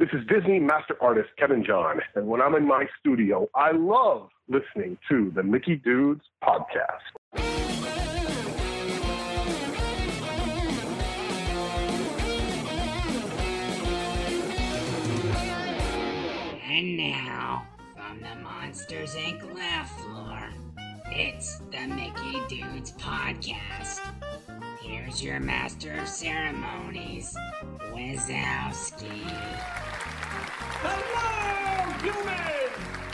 This is Disney master artist Kevin John, and when I'm in my studio, I love listening to the Mickey Dudes podcast. And now, from the Monsters Inc. laugh floor, it's the Mickey Dudes Podcast. Here's your master of ceremonies, Wazowski.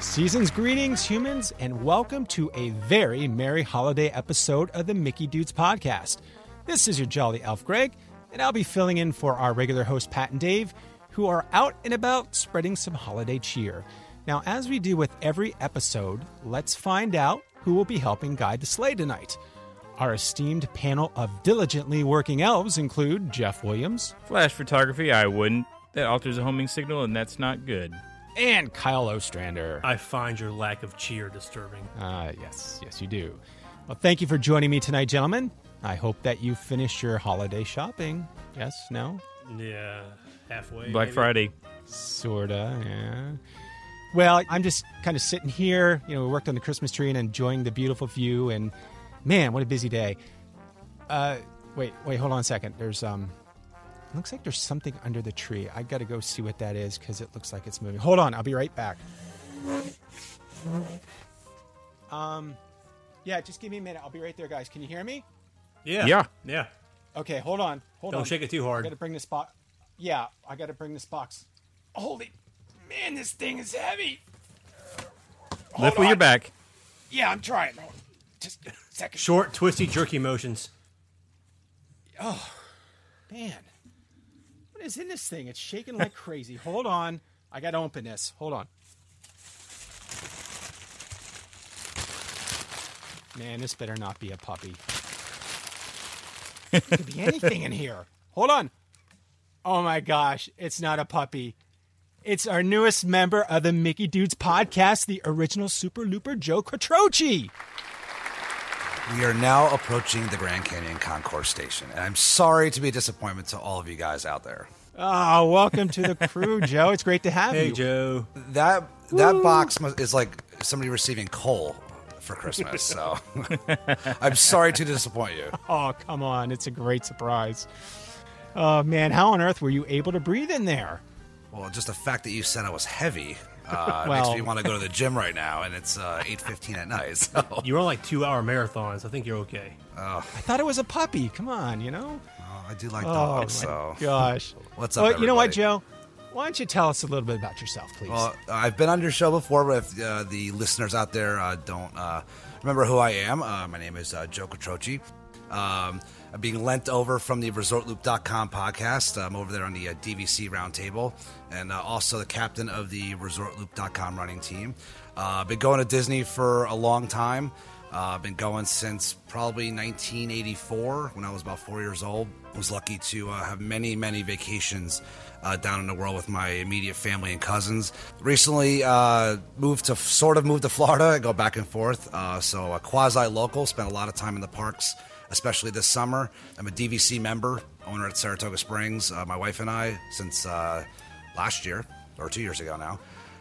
Season's greetings, humans, and welcome to a very merry holiday episode of the Mickey Dudes podcast. This is your jolly elf, Greg, and I'll be filling in for our regular host, Pat and Dave, who are out and about spreading some holiday cheer. Now, as we do with every episode, let's find out who will be helping guide the sleigh tonight. Our esteemed panel of diligently working elves include Jeff Williams Flash photography, I wouldn't. That alters a homing signal, and that's not good. and Kyle Ostrander. I find your lack of cheer disturbing. Ah, yes, yes, you do. Well, thank you for joining me tonight, gentlemen. I hope that you finished your holiday shopping. Yes, no? Yeah, halfway. Black maybe. Friday. Sorta, yeah. Well, I'm just kind of sitting here. You know, we worked on the Christmas tree and enjoying the beautiful view. And man, what a busy day. Uh, wait, wait, hold on a second. There's um, looks like there's something under the tree. I got to go see what that is because it looks like it's moving. Hold on, I'll be right back. Um, yeah, just give me a minute. I'll be right there, guys. Can you hear me? Yeah. Yeah. Yeah. Okay, hold on. Hold on. Don't shake it too hard. I got to bring this box. Yeah, I got to bring this box. Holy man, this thing is heavy. Hold Lift with your back. Yeah, I'm trying. Hold. Just a second. Short, twisty, jerky motions. Oh, man, what is in this thing? It's shaking like crazy. Hold on. I got to open this. Hold on. Man, this better not be a puppy. It Could be anything in here. Hold on. Oh my gosh, it's not a puppy. It's our newest member of the Mickey Dudes podcast, the original Super Looper Joe Quattrochi. We are now approaching the Grand Canyon Concourse Station, and I'm sorry to be a disappointment to all of you guys out there. Oh, welcome to the crew, Joe. It's great to have Hey, you. Joe. That that box is like somebody receiving coal for Christmas. So I'm sorry to disappoint you. Oh, come on. It's a great surprise. Oh, man. How on earth were you able to breathe in there? Well, just the fact that you said I was heavy uh, Well- makes me want to go to the gym right now, and it's uh, 8:15 at night. So You run like two hour marathons. I think you're okay. I thought it was a puppy. Come on, you know? Oh, I do like Oh, dogs. my so gosh. What's up, Well, you know what. Joe? Why don't you tell us a little bit about yourself, please? Well, I've been on your show before, but if uh, the listeners out there uh, don't uh, remember who I am, uh, my name is uh, Joe Quattrochi. Um, being lent over from the ResortLoop.com podcast. I'm over there on the uh, DVC roundtable, and uh, also the captain of the ResortLoop.com running team. Uh, been going to Disney for a long time. Uh, been going since probably 1984 when I was about four years old. Was lucky to uh, have many, many vacations uh, down in the world with my immediate family and cousins. Recently uh, moved to sort of moved to Florida. I go back and forth. Uh, so a quasi local. Spent a lot of time in the parks, especially this summer. I'm a DVC member, owner at Saratoga Springs. Uh, my wife and I since uh, last year or two years ago now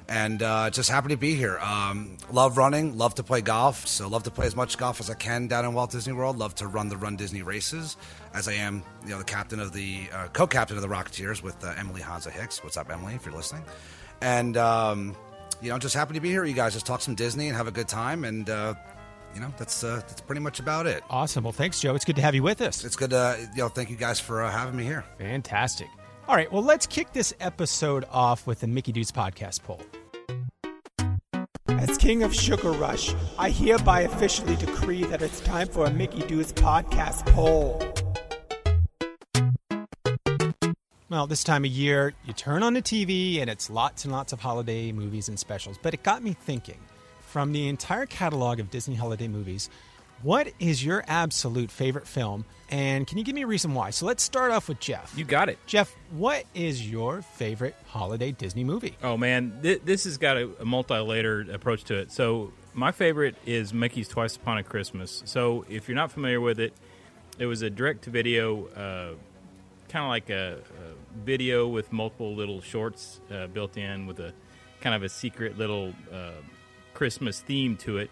and uh, just happy to be here. Um, love running, love to play golf, so love to play as much golf as I can down in Walt Disney World. Love to run the Run Disney races, as I am, you know, the captain of the uh, co-captain of the Rocketeers with uh, Emily Hansa Hicks. What's up, Emily? If you're listening, and um, you know, just happy to be here. You guys just talk some Disney and have a good time, and uh, you know, that's uh, that's pretty much about it. awesome. Well, thanks, Joe. It's good to have you with us. It's good. To, you know, thank you guys for uh, having me here. Fantastic. All right, well, let's kick this episode off with the Mickey Dudes podcast poll. As King of Sugar Rush, I hereby officially decree that it's time for a Mickey Dudes podcast poll. Well, this time of year, you turn on the TV and it's lots and lots of holiday movies and specials. But it got me thinking from the entire catalog of Disney holiday movies, what is your absolute favorite film? And can you give me a reason why? So let's start off with Jeff. You got it. Jeff, what is your favorite holiday Disney movie? Oh man, Th- this has got a, a multi-layered approach to it. So my favorite is Mickey's Twice Upon a Christmas. So if you're not familiar with it, it was a direct-to-video, uh, kind of like a, a video with multiple little shorts uh, built in with a kind of a secret little uh, Christmas theme to it.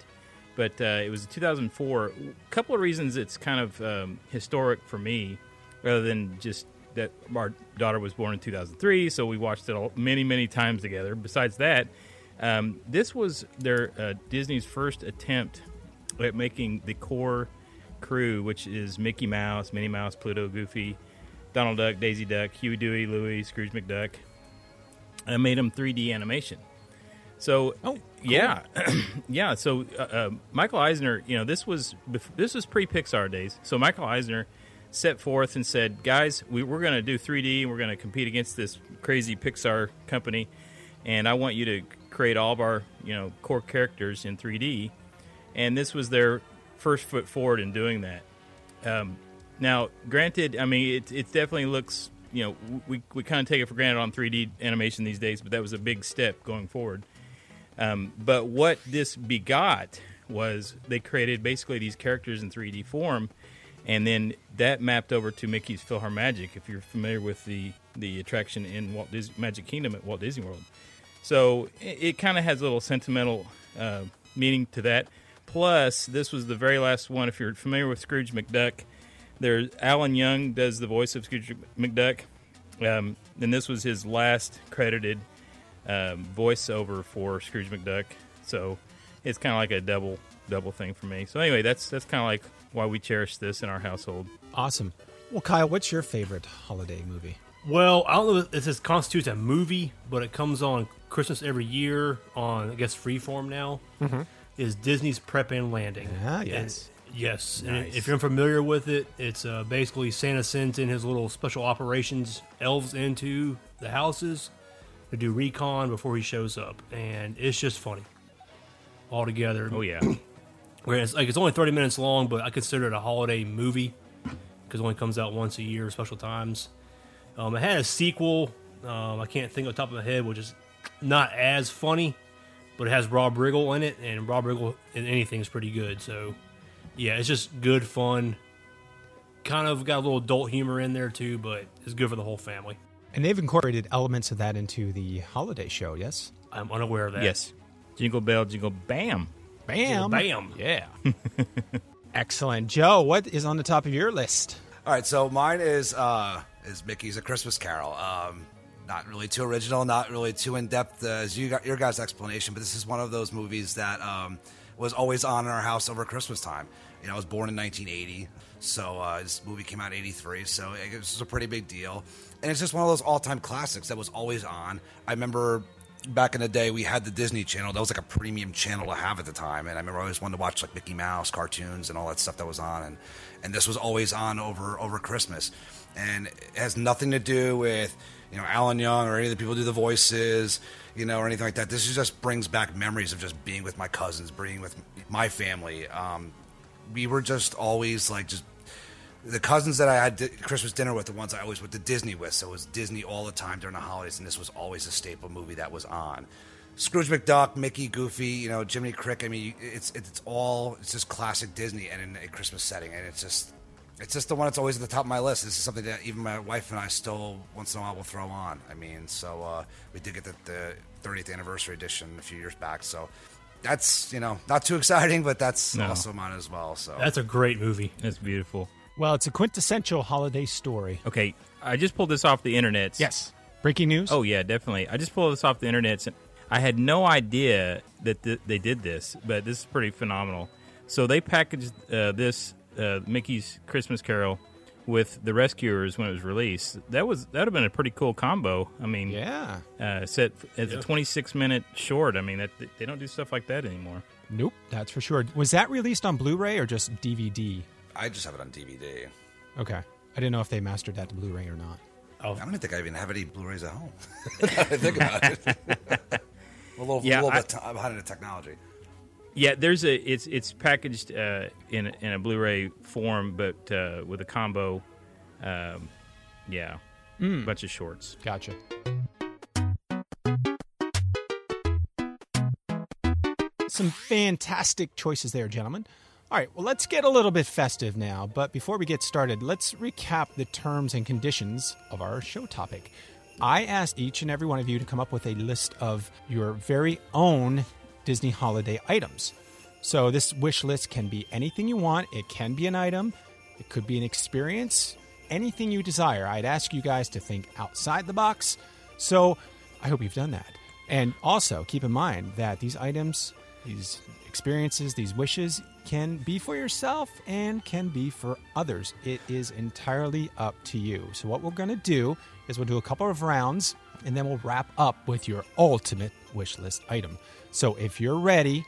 But uh, it was 2004. A couple of reasons it's kind of um, historic for me, rather than just that our daughter was born in 2003, so we watched it all many, many times together. Besides that, um, this was their uh, Disney's first attempt at making the core crew, which is Mickey Mouse, Minnie Mouse, Pluto, Goofy, Donald Duck, Daisy Duck, Huey, Dewey, Louie, Scrooge McDuck. I made them 3D animation. So, Oh, yeah, yeah. So uh, uh, Michael Eisner, you know, this was this was pre Pixar days. So Michael Eisner set forth and said, "Guys, we, we're going to do 3D. and We're going to compete against this crazy Pixar company, and I want you to create all of our you know core characters in 3D." And this was their first foot forward in doing that. Um, now, granted, I mean, it, it definitely looks, you know, we, we kind of take it for granted on 3D animation these days, but that was a big step going forward. Um, but what this begot was they created basically these characters in 3D form, and then that mapped over to Mickey's PhilharMagic, if you're familiar with the, the attraction in Walt Disney Magic Kingdom at Walt Disney World. So it, it kind of has a little sentimental uh, meaning to that. Plus, this was the very last one. If you're familiar with Scrooge McDuck, there's Alan Young does the voice of Scrooge McDuck, um, and this was his last credited um, voiceover for Scrooge McDuck. So it's kind of like a double double thing for me. So anyway, that's that's kind of like why we cherish this in our household. Awesome. Well, Kyle, what's your favorite holiday movie? Well, I don't know if this constitutes a movie, but it comes on Christmas every year on, I guess, Freeform now. Mm-hmm. Is Disney's Prep and Landing? Ah, And- yes. yes. And if you're unfamiliar with it, it's uh, basically Santa sends in his little special operations elves into the houses to do recon before he shows up, and it's just funny altogether. Oh yeah, Whereas, like, it's only 30 minutes long, but I consider it a holiday movie because it only comes out once a year, special times. Um, it had a sequel. Um, I can't think on the top of my head, which is not as funny, but it has Rob Riggle in it, and Rob Riggle in anything is pretty good. So, yeah, it's just good fun. Kind of got a little adult humor in there too, but it's good for the whole family. And they've incorporated elements of that into the holiday show, yes? I'm unaware of that. yes. Jingle bell, jingle bam. Bam. Bam. Yeah. Excellent. Joe, what is on the top of your list? All right, so mine is uh, is Mickey's A Christmas Carol. Um, not really too original, not really too in depth as you got your guys' explanation, but this is one of those movies that um, was always on in our house over Christmas time. You know, I was born in 1980, so uh, this movie came out in '83, so it was a pretty big deal. And it's just one of those all-time classics that was always on. I remember back in the day we had the Disney Channel. That was like a premium channel to have at the time, and I remember I always wanted to watch like Mickey Mouse cartoons and all that stuff that was on, and and this was always on over over Christmas, and it has nothing to do with you know Alan Young or any of the people who do the voices, you know, or anything like that. This just brings back memories of just being with my cousins, being with my family. Um, we were just always like just the cousins that I had di- Christmas dinner with, the ones I always went to Disney with. So it was Disney all the time during the holidays, and this was always a staple movie that was on. Scrooge McDuck, Mickey, Goofy, you know, Jiminy Crick. I mean, it's it's all it's just classic Disney and in a Christmas setting, and it's just it's just the one that's always at the top of my list. This is something that even my wife and I still once in a while will throw on. I mean, so uh, we did get the, the 30th anniversary edition a few years back, so. That's you know not too exciting, but that's No. also mine as well. So That's a great movie. That's beautiful. Well, it's a quintessential holiday story. Okay, I just pulled this off the internet. Yes. Breaking news? Oh yeah, definitely. I just pulled this off the internet. I had no idea that th- they did this, but this is pretty phenomenal. So they packaged uh, this uh, Mickey's Christmas Carol with the Rescuers when it was released. That was that would have been a pretty cool combo. I mean, yeah. uh, set as a 26 minute short. I mean, that they don't do stuff like that anymore. Nope, that's for sure. Was that released on Blu ray or just DVD? I just have it on DVD. Okay. I didn't know if they mastered that to Blu ray or not. Oh. I don't think I even have any Blu-rays at home. I think about it. a little, Yeah, a little I- bit behind in the technology. Yeah, there's a it's it's packaged uh, in in a Blu-ray form, but uh, with a combo. Um, yeah, bunch of shorts. Gotcha. Some fantastic choices there, gentlemen. All right, well, let's get a little bit festive now. But before we get started, let's recap the terms and conditions of our show topic. I asked each and every one of you to come up with a list of your very own Disney holiday items. So, this wish list can be anything you want, it can be an item, it could be an experience, anything you desire. I'd ask you guys to think outside the box. So, I hope you've done that. And also, keep in mind that these items, these experiences, these wishes can be for yourself and can be for others. It is entirely up to you. So, what we're going to do is we'll do a couple of rounds and then we'll wrap up with your ultimate wish list item. So, if you're ready,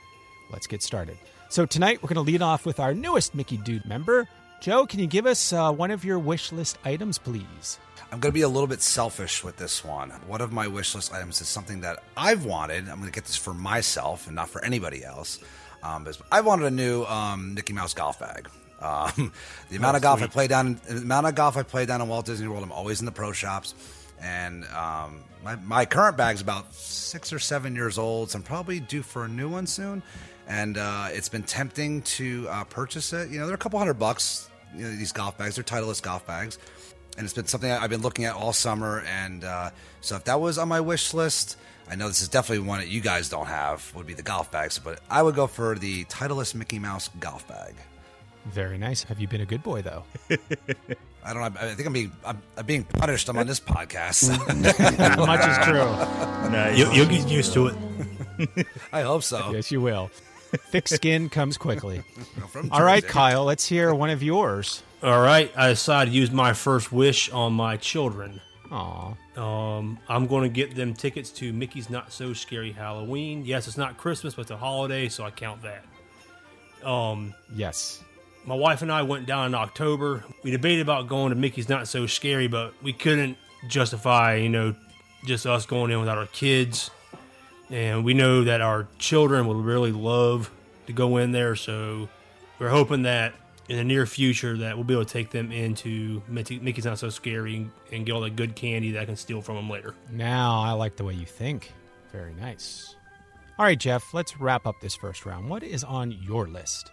let's get started. So, tonight we're going to lead off with our newest Mickey Dude member. Joe, can you give us uh, one of your wish list items, please? I'm going to be a little bit selfish with this one. One of my wish list items is something that I've wanted. I'm going to get this for myself and not for anybody else. Um, I wanted a new um, Mickey Mouse golf bag. Um, the amount Oh, of golf sweet. I play down, the amount of golf I play down in Walt Disney World, I'm always in the pro shops, and um, my my current bag's about six or seven years old, so I'm probably due for a new one soon. And uh, it's been tempting to uh, purchase it. You know, they're a couple hundred bucks. You know, these golf bags, they're Titleist golf bags, and it's been something I've been looking at all summer. And uh, so, if that was on my wish list, I know this is definitely one that you guys don't have. Would be the golf bags, but I would go for the Titleist Mickey Mouse golf bag. Very nice. Have you been a good boy, though? I don't know. I think I'm being I'm, I'm being punished. I'm on this podcast. Much is true. Nice. You, you'll get used to it. I hope so. Yes, you will. Thick skin comes quickly. All right, Kyle, let's hear one of yours. All right, I decided to use my first wish on my children. Aw. Um, I'm going to get them tickets to Mickey's Not So Scary Halloween. Yes, it's not Christmas, but it's a holiday, so I count that. Um, Yes. My wife and I went down in October. We debated about going to Mickey's Not So Scary, but we couldn't justify, you know, just us going in without our kids. And we know that our children would really love to go in there, so we're hoping that in the near future that we'll be able to take them into Mickey's Not So Scary and, and get all the good candy that I can steal from them later. Now I like the way you think. Very nice. All right, Jeff, let's wrap up this first round. What is on your list?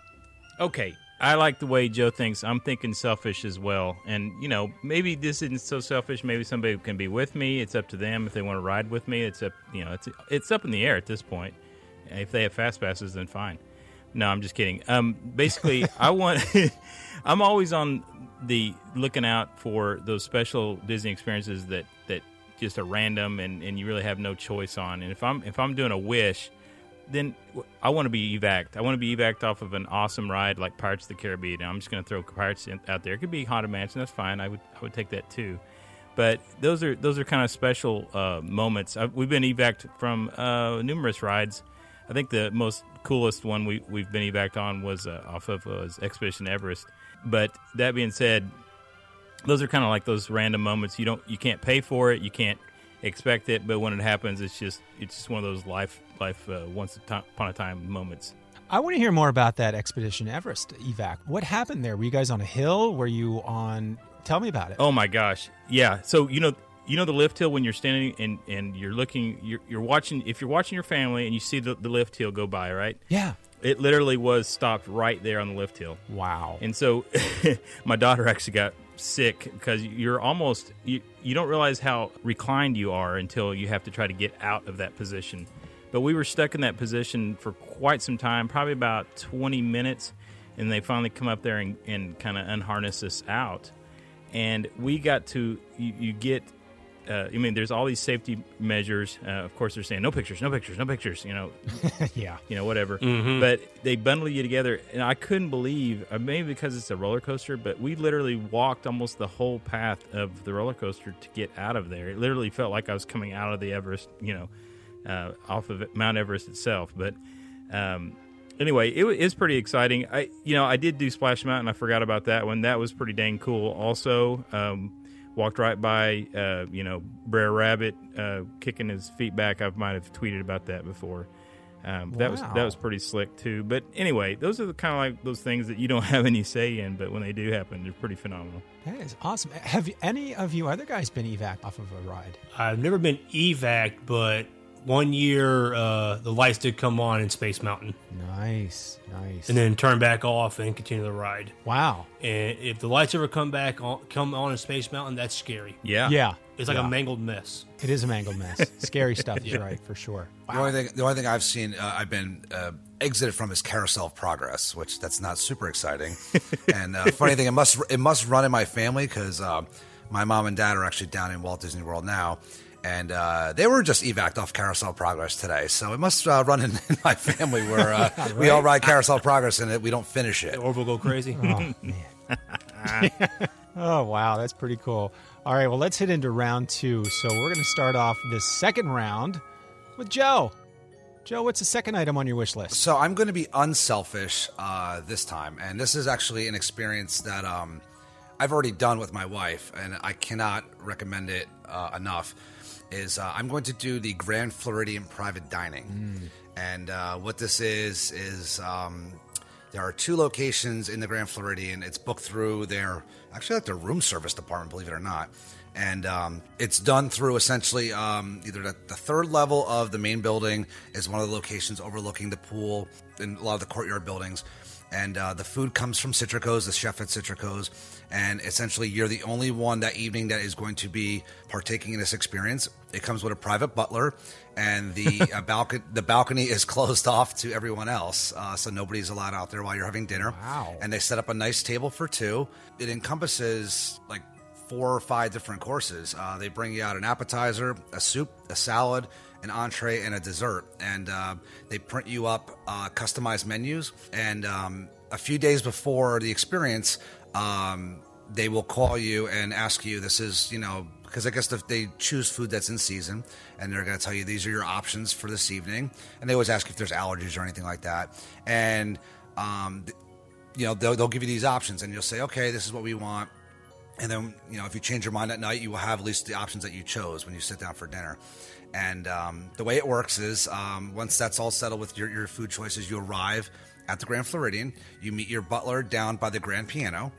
Okay, I like the way Joe thinks. I'm thinking selfish as well. And, you know, maybe this isn't so selfish. Maybe somebody can be with me. It's up to them if they want to ride with me. It's up, you know, it's it's up in the air at this point. If they have fast passes, then fine. No, I'm just kidding. Um, basically, I want. I'm always on the looking out for those special Disney experiences that that just are random and, and you really have no choice on. And if I'm if I'm doing a wish, then I want to be evac'd. I want to be evac'd off of an awesome ride like Pirates of the Caribbean. I'm just going to throw Pirates in, out there. It could be Haunted Mansion. That's fine. I would I would take that too. But those are those are kind of special uh, moments. i we've been evac'd from uh, numerous rides. I think the most coolest one we we've been evac'd on was uh, off of was Expedition Everest. But that being said, those are kind of like those random moments. You don't you can't pay for it. You can't expect it, but when it happens, it's just it's just one of those life life uh, once upon a time moments. I want to hear more about that Expedition Everest evac. What happened there? Were you guys on a hill? Were you on. Tell me about it. Oh my gosh, yeah. So you know you know the lift hill when you're standing and and you're looking you're, you're watching if you're watching your family and you see the, the lift hill go by right Yeah. it literally was stopped right there on the lift hill Wow. And so my daughter actually got sick because you're almost you, you don't realize how reclined you are until you have to try to get out of that position. But we were stuck in that position for quite some time, probably about 20 minutes, and they finally come up there and, and kind of unharness us out. And we got to you, you get uh, I mean, there's all these safety measures. Uh, of course, they're saying no pictures, no pictures, no pictures. You know, yeah. you know, whatever. But they bundle you together, and I couldn't believe, uh, maybe because it's a roller coaster, but we literally walked almost the whole path of the roller coaster to get out of there. It literally felt like I was coming out of the Everest, you know, uh, off of Mount Everest itself. But um, anyway, it wa- pretty exciting. I, you know, I did do Splash Mountain. I forgot about that one. That was pretty dang cool. Also, um, walked right by, uh, you know, Brer Rabbit uh, kicking his feet back. I might have tweeted about that before. Um, That was that was pretty slick too. But anyway, those are the kind of like those things that you don't have any say in, but when they do happen, they're pretty phenomenal. That is awesome. Have any of you other guys been evac off of a ride? I've never been evac, but one year uh, the lights did come on in Space Mountain, Nice, nice. and then turn back off and continue the ride. wow. And if the lights ever come back on, come on in Space Mountain, that's scary. Yeah. Yeah. It's like Yeah. a mangled mess. It is a mangled mess. Scary stuff. You're right, for sure. The only thing, the only thing I've seen, uh, I've been uh, exited from is Carousel of Progress, which that's not super exciting. and uh, funny thing, it must it must run in my family because uh, my mom and dad are actually down in Walt Disney World now, and uh, they were just evac off Carousel Progress today. So it must uh, run in, in my family where uh, we all ride Carousel Progress and it, we don't finish it. Or we'll go crazy. Oh, man. oh, wow. That's pretty cool. All right. Well, let's hit into round two. So we're going to start off this second round with Joe. Joe, what's the second item on your wish list? So I'm going to be unselfish uh, this time, and this is actually an experience that um, I've already done with my wife, and I cannot recommend it uh, enough. Is uh, I'm going to do the Grand Floridian private dining, and uh, what this is is um, there are two locations in the Grand Floridian. It's booked through their actually like their room service department, believe it or not. And um, it's done through essentially um, either the, the third level of the main building is one of the locations overlooking the pool and a lot of the courtyard buildings. And uh, the food comes from Citrico's, the chef at Citrico's. And essentially, you're the only one that evening that is going to be partaking in this experience. It comes with a private butler, and the uh, balcony the balcony is closed off to everyone else, uh, so nobody's allowed out there while you're having dinner. Wow. And they set up a nice table for two. It encompasses like four or five different courses. Uh, they bring you out an appetizer, a soup, a salad, an entree, and a dessert. And uh, they print you up uh, customized menus. And um, a few days before the experience, um, they will call you and ask you, this is, you know, because I guess they choose food that's in season and they're going to tell you these are your options for this evening. And they always ask if there's allergies or anything like that. And, um, you know, they'll, they'll give you these options and you'll say, okay, this is what we want. And then, you know, if you change your mind at night, you will have at least the options that you chose when you sit down for dinner. And um, the way it works is um, once that's all settled with your, your food choices, you arrive at the Grand Floridian. You meet your butler down by the grand piano,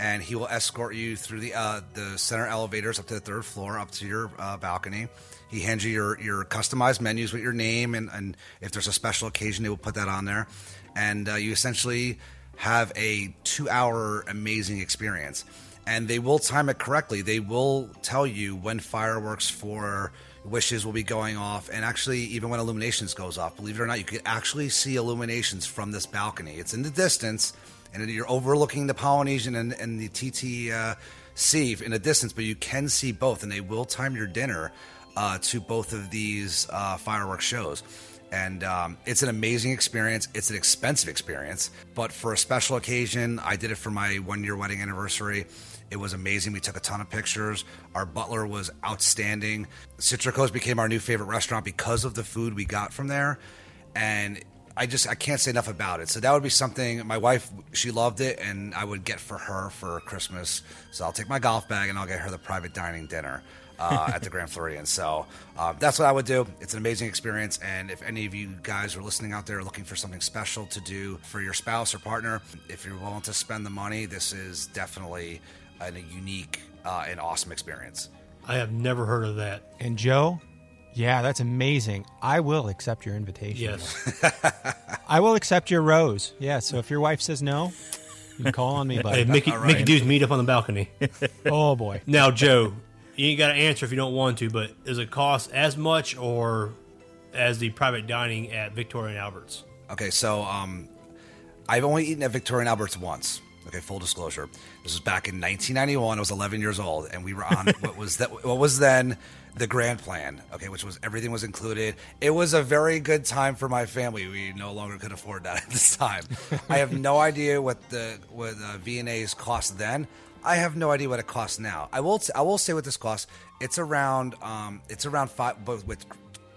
and he will escort you through the uh, the center elevators up to the third floor, up to your uh, balcony. He hands you your, your customized menus with your name, and, and if there's a special occasion, they will put that on there. And uh, you essentially have a two hour amazing experience. And they will time it correctly. They will tell you when fireworks for wishes will be going off, and actually, even when illuminations goes off, believe it or not, you could actually see illuminations from this balcony. It's in the distance, and you're overlooking the Polynesian and, and the TT uh, Sea in the distance, but you can see both, and they will time your dinner uh, to both of these uh, fireworks shows. And um, it's an amazing experience. It's an expensive experience, but for a special occasion, I did it for my one year wedding anniversary. It was amazing. We took a ton of pictures. Our butler was outstanding. Citrico's became our new favorite restaurant because of the food we got from there. And I just I can't say enough about it. So that would be something my wife she loved it, and I would get for her for Christmas. So I'll take my golf bag and I'll get her the private dining dinner uh, at the Grand Floridian. So uh, that's what I would do. It's an amazing experience, and if any of you guys are listening out there looking for something special to do for your spouse or partner, if you're willing to spend the money, this is definitely a unique uh, and awesome experience. I have never heard of that. And Joe, yeah, that's amazing. I will accept your invitation. Yes. I will accept your rose. Yeah. So if your wife says no, you can call on me, hey, buddy. Mickey, All right. Mickey dudes meet up on the balcony. oh boy. now, Joe, you ain't got to answer if you don't want to, but does it cost as much or as the private dining at Victoria and Alberts? Okay, so um, I've only eaten at Victoria and Albert's once. Okay, full disclosure. This was back in 1991. I was 11 years old, and we were on what was that? What was then the Grand Plan? Okay, which was everything was included. It was a very good time for my family. We no longer could afford that at this time. I have no idea what the what uh, V&A's cost then. I have no idea what it costs now. I will I will say what this costs. It's around um, it's around five, both with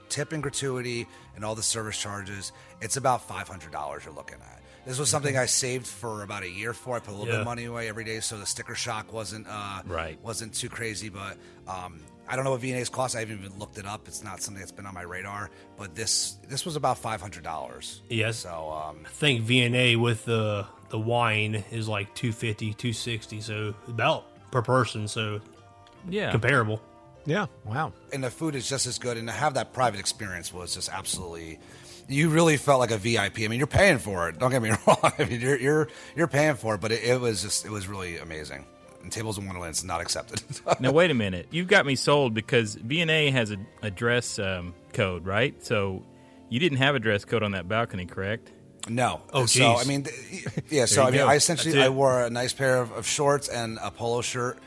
tip and gratuity and all the service charges. It's about five hundred dollars you're looking at. This was something I saved for about a year for. I put a little bit Yeah. of money away every day, so the sticker shock wasn't uh, Right. wasn't too crazy. But um, I don't know what V&A's cost. I haven't even looked it up. It's not something that's been on my radar. But this this was about five hundred dollars. Yes. So um, I think V&A with the the wine is like 250, 260, so about per person, so Yeah. comparable. Yeah. Wow. and the food is just as good. And to have that private experience was just absolutely. You really felt like a VIP. I mean, you're paying for it. Don't get me wrong. I mean, you're you're you're paying for it, but it, it was just it was really amazing. And tables in Wonderland's is not accepted. Now wait a minute, you've got me sold because V&A has a, a dress um, code, right? So you didn't have a dress code on that balcony, correct? no. Oh, so. I mean, yeah. so I mean, go. I essentially I wore a nice pair of, of shorts and a polo shirt.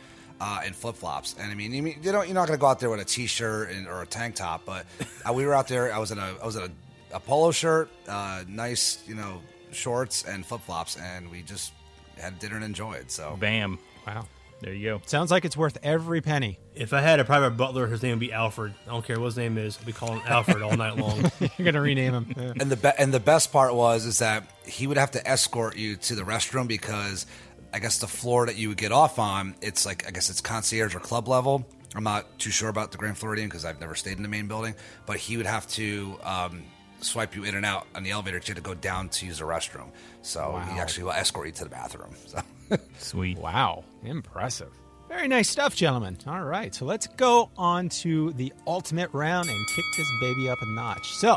Uh, and flip flops, and I mean, you, mean, you don't, you're not going to go out there with a t-shirt and, or a tank top, but uh, we were out there. I was in a, I was in a, a polo shirt, uh, nice, you know, shorts and flip flops, and we just had dinner and enjoyed. So Bam. Wow. There you go. Sounds like it's worth every penny. If I had a private butler, his name would be Alfred. I don't care what his name is. I'd be calling him Alfred all night long. You're gonna rename him. Yeah. And the be- and the best part was is that he would have to escort you to the restroom because I guess the floor that you would get off on, it's like I guess it's concierge or club level. I'm not too sure about the Grand Floridian because I've never stayed in the main building, but he would have to um, swipe you in and out on the elevator. You had to go down to use the restroom, so he actually will escort you to the bathroom. So. Sweet. Wow, impressive. Very nice stuff, gentlemen. All right, so let's go on to the ultimate round and kick this baby up a notch. So,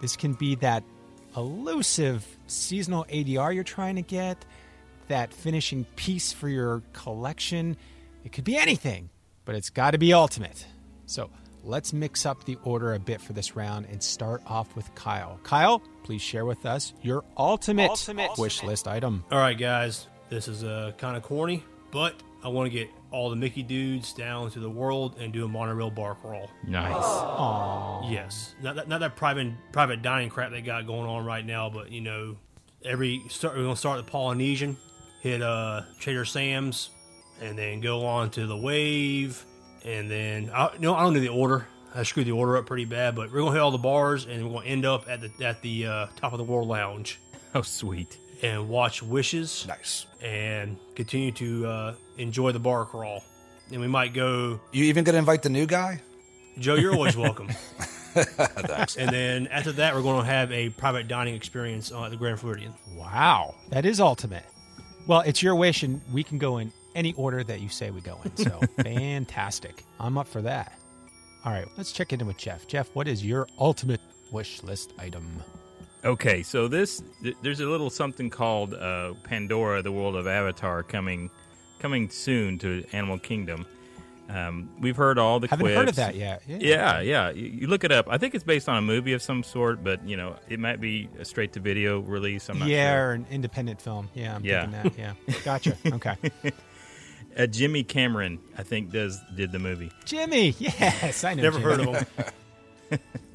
this can be that elusive seasonal ADR you're trying to get, that finishing piece for your collection. It could be anything, but it's got to be ultimate. So, let's mix up the order a bit for this round and start off with Kyle. Kyle, please share with us your ultimate, ultimate. wish list item. All right, guys, this is uh, kind of corny, but I want to get all the Mickey dudes down to the world and do a monorail bar crawl. Nice. Yes, not that, not that private private dining crap they got going on right now, but you know, every start we're gonna start the Polynesian, hit uh Trader Sam's, and then go on to the Wave, and then I, you know I don't know the order. I screwed the order up pretty bad, but we're gonna hit all the bars, and we're gonna end up at the at the uh, top of the World Lounge Oh, sweet. and watch Wishes nice. and continue to uh, enjoy the bar crawl. And we might go, You even gonna invite the new guy? Joe, you're always welcome. Thanks. and then after that, we're going to have a private dining experience uh, at the Grand Floridian. Wow, that is ultimate. Well, it's your wish, and we can go in any order that you say we go in. So fantastic. I'm up for that. All right, let's check in with Jeff. Jeff, what is your ultimate wish list item? Okay, so this th- there's a little something called uh, Pandora: The World of Avatar coming coming soon to Animal Kingdom. Um, we've heard all the Haven't heard of that yet. Yeah, yeah. You, you look it up. I think it's based on a movie of some sort, but you know, it might be a straight to video release. I'm not yeah, sure. or an independent film. Yeah, I'm Yeah. thinking that. Yeah, gotcha. Okay, Uh, Jimmy Cameron, I think, does did the movie. Jimmy. Yes, I know. Never Jimmy. heard of him.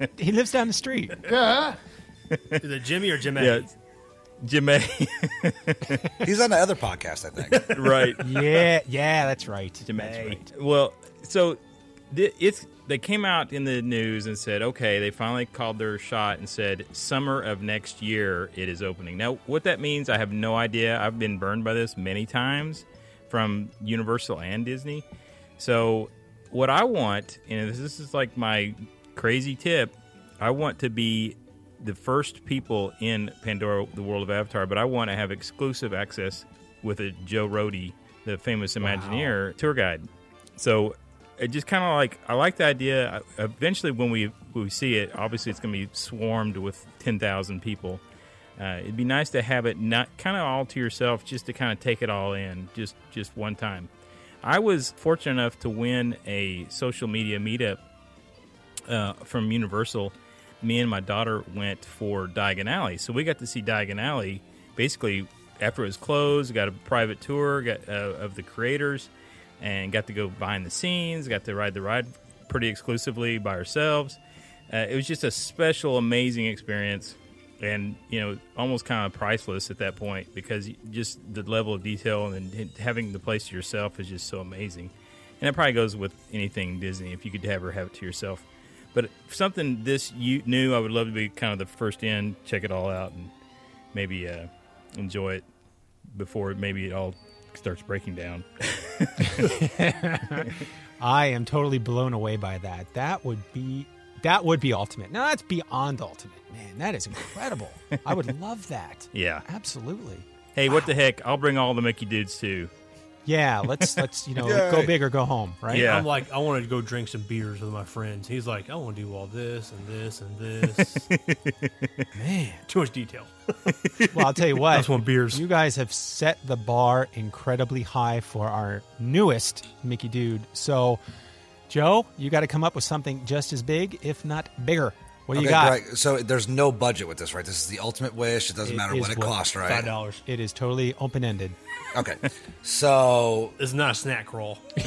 He lives down the street. Yeah. Is it Jimmy or Jimmy? Yeah, Jimmy. He's on the other podcast, I think. right. Yeah, yeah, that's right. Jimmy. That's right. Well, so th- it's they came out in the news and said, okay, they finally called their shot and said summer of next year it is opening. Now, what that means, I have no idea. I've been burned by this many times from Universal and Disney. So, what I want, and this is like my crazy tip, I want to be the first people in Pandora, the world of Avatar, but I want to have exclusive access with a Joe Rohde, the famous Imagineer tour guide. So it just kind of like I like the idea. Eventually, when we when we see it, obviously it's going to be swarmed with ten thousand people. Uh, it'd be nice to have it not kind of all to yourself, just to kind of take it all in, just just one time. I was fortunate enough to win a social media meetup uh, from Universal. Me and my daughter went for Diagon Alley, so we got to see Diagon Alley basically after it was closed. Got a private tour got, uh, of the creators, and got to go behind the scenes. Got to ride the ride pretty exclusively by ourselves. Uh, it was just a special, amazing experience, and you know, almost kind of priceless at that point because just the level of detail and having the place to yourself is just so amazing. And that probably goes with anything Disney if you could ever have it to yourself. But something this new, I would love to be kind of the first in, check it all out, and maybe uh, enjoy it before maybe it all starts breaking down. I am totally blown away by that. That would be that would be ultimate. Now that's beyond ultimate. Man, that is incredible. I would love that. Yeah. Absolutely. Hey, what the heck? I'll bring all the Mickey dudes too. Yeah, let's let's you know Yay. go big or go home, right? Yeah. I'm like, I want to go drink some beers with my friends. He's like, I want to do all this and this and this. man. Too much detail. Well, I'll tell you what. I just want beers. You guys have set the bar incredibly high for our newest Mickey Dude. So, Joe, you got to come up with something just as big, if not bigger. What do you got? Greg, so there's no budget with this, right? This is the ultimate wish. It doesn't It matter what it what- costs, Five right? dollars. It is totally open ended. Okay. So It's not a snack roll.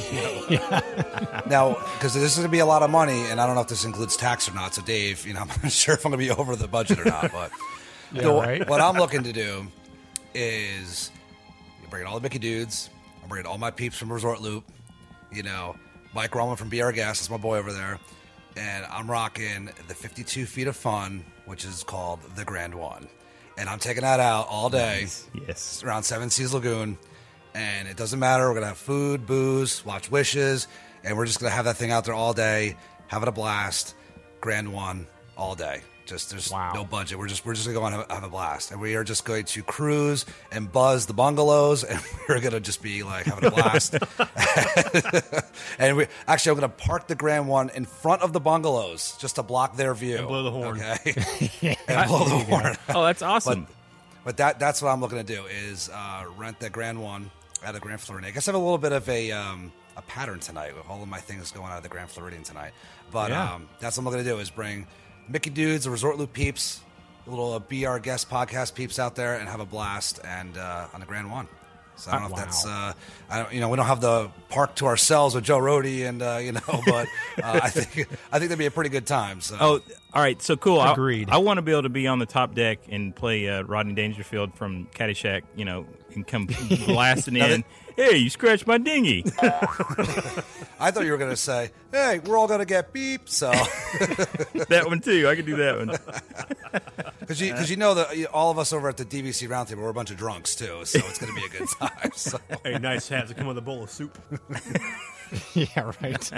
now, because this is going to be a lot of money, and I don't know if this includes tax or not. So, Dave, you know, I'm not sure if I'm going to be over the budget or not. But Yeah, the- right? what I'm looking to do is bring in all the Mickey dudes. I'm bringing all my peeps from Resort Loop. You know, Mike Roman from BR Gas. That's my boy over there. And I'm rocking the 52 feet of fun, which is called the Grand One. And I'm taking that out all day Yes. around Seven Seas Lagoon, and it doesn't matter. We're gonna have food, booze, watch Wishes, and we're just gonna have that thing out there all day, having a blast. Grand one all day. Just there's Wow. no budget. We're just we're just gonna go and have, have a blast, and we are just going to cruise and buzz the bungalows, and we're gonna just be like having a blast. and we actually I'm gonna park the Grand one in front of the bungalows just to block their view And blow the horn. Okay, and blow the horn. Oh, that's awesome. But that that's what I'm looking to do is uh, rent the Grand One at the Grand Floridian. I guess I have a little bit of a um, a pattern tonight with all of my things going out of the Grand Floridian tonight. But Yeah. um, that's what I'm looking to do is bring Mickey Dudes, the Resort Loop peeps, the little uh, BR guest podcast peeps out there, and have a blast and uh, on the Grand One. So I don't know if Wow. that's uh, I don't you know we don't have the park to ourselves with Joe Rohde and uh, you know, but uh, I think I think that'd be a pretty good time. So Oh, all right. So cool. I- Agreed. I, want to be able to be on the top deck and play uh, Rodney Dangerfield from Caddyshack, you know, and come blasting in. Hey, you scratched my dinghy. I thought you were going to say, "Hey, we're all going to get beep." So. that one too. I could do that one. Because you, cause you know that all of us over at the DVC Roundtable, we're a bunch of drunks too, so it's going to be a good time. So. Hey, nice hats. They come with a bowl of soup. yeah, right.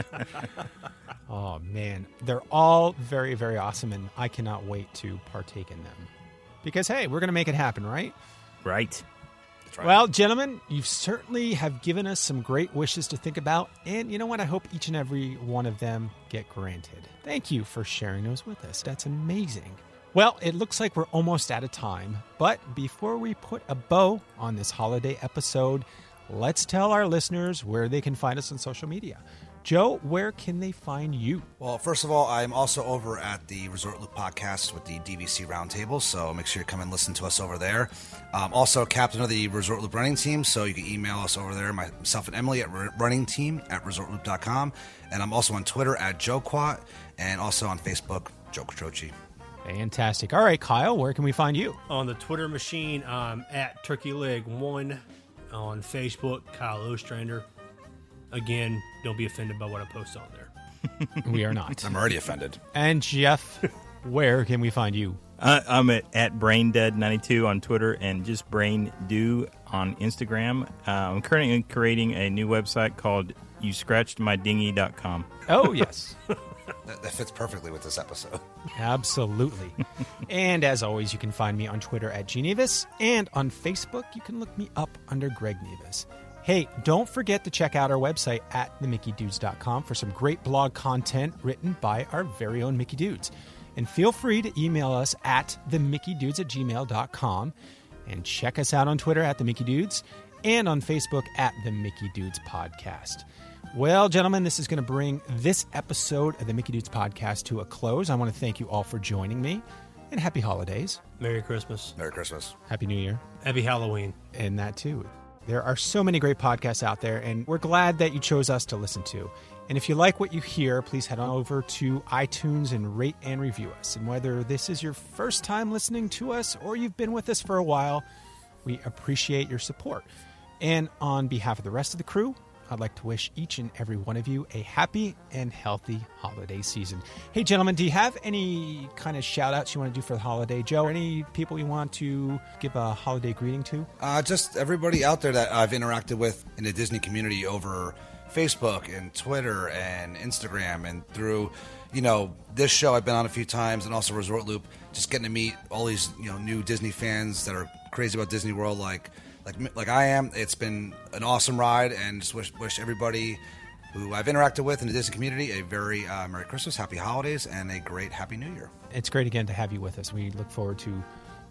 oh man, they're all very, very awesome, and I cannot wait to partake in them. Because hey, we're gonna make it happen, right? Right. Well, gentlemen, you certainly have given us some great wishes to think about, and you know what? I hope each and every one of them get granted. Thank you for sharing those with us. That's amazing. Well, it looks like we're almost out of time, but before we put a bow on this holiday episode, let's tell our listeners where they can find us on social media. Joe, where can they find you? Well, first of all, I'm also over at the Resort Loop podcast with the DVC Roundtable, so make sure you come and listen to us over there. Um, also, captain of the Resort Loop running team, so you can email us over there, myself and Emily at r- running team at resortloop.com. And I'm also on Twitter at Joe Quat and also on Facebook, Joe Quattrochi. Fantastic. All right, Kyle, where can we find you? On the Twitter machine, I'm at Turkey Leg One. On Facebook, Kyle Ostrander. Again, don't be offended by what I post on there. We are not. I'm already offended. and Jeff, where can we find you? Uh, I'm at, at braindead92 on Twitter and just brain do on Instagram. Uh, I'm currently creating a new website called you scratched my dinghy.com. Oh, yes. That, that fits perfectly with this episode. Absolutely. and as always, you can find me on Twitter at Gnevis, and on Facebook, you can look me up under Greg Nevis. Hey, don't forget to check out our website at themickeydudes.com for some great blog content written by our very own Mickey Dudes. And feel free to email us at themickeydudes at gmail.com and check us out on Twitter at the Mickey Dudes and on Facebook at the Mickey Dudes Podcast. Well, gentlemen, this is going to bring this episode of the Mickey Dudes podcast to a close. I want to thank you all for joining me and happy holidays, Merry Christmas. Merry Christmas. happy New Year, Happy Halloween. and that too. There are so many great podcasts out there, and we're glad that you chose us to listen to. And if you like what you hear, please head on over to iTunes and rate and review us. And whether this is your first time listening to us or you've been with us for a while, we appreciate your support. And on behalf of the rest of the crew, I'd like to wish each and every one of you a happy and healthy holiday season. Hey, gentlemen, do you have any kind of shout outs you want to do for the holiday? Joe, any people you want to give a holiday greeting to? Uh, just everybody out there that I've interacted with in the Disney community over Facebook and Twitter and Instagram and through, you know, this show I've been on a few times and also Resort Loop. Just getting to meet all these, you know, new Disney fans that are crazy about Disney World, like like like I am. It's been an awesome ride, and just wish wish everybody who I've interacted with in the Disney community a very uh, Merry Christmas, Happy Holidays, and a great Happy New Year. It's great again to have you with us. We look forward to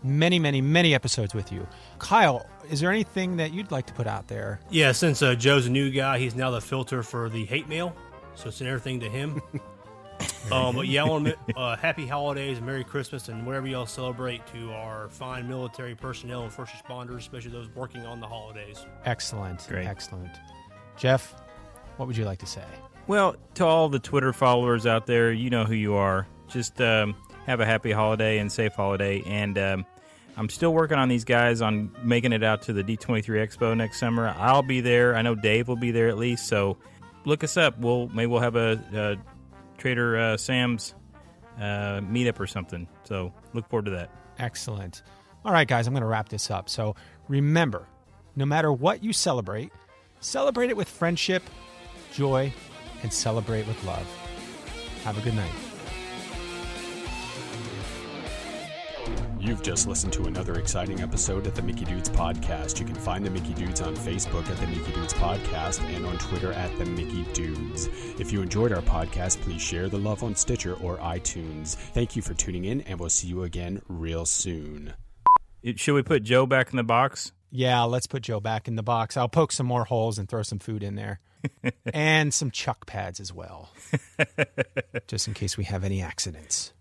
many, many, many episodes with you. Kyle, is there anything that you'd like to put out there? Yeah, since uh, Joe's a new guy, he's now the filter for the hate mail, so send everything to him. um, but yeah, I want to uh, happy holidays, and Merry Christmas, and whatever y'all celebrate to our fine military personnel and first responders, especially those working on the holidays. Excellent. Great. Excellent. Jeff, what would you like to say? Well, to all the Twitter followers out there, you know who you are. Just um, have a happy holiday and safe holiday. And um, I'm still working on these guys on making it out to the D23 Expo next summer. I'll be there. I know Dave will be there at least. So look us up. We'll maybe we'll have a, a Trader uh, Sam's uh, meetup or something. So look forward to that. Excellent. All right, guys, I'm going to wrap this up. So remember, no matter what you celebrate, celebrate it with friendship, joy, and celebrate with love. Have a good night. You've just listened to another exciting episode of the Mickey Dudes Podcast. You can find the Mickey Dudes on Facebook at the Mickey Dudes Podcast and on Twitter at the Mickey Dudes. If you enjoyed our podcast, please share the love on Stitcher or iTunes. Thank you for tuning in, and we'll see you again real soon. It, should we put Joe back in the box? Yeah, let's put Joe back in the box. I'll poke some more holes and throw some food in there. and some chuck pads as well, just in case we have any accidents.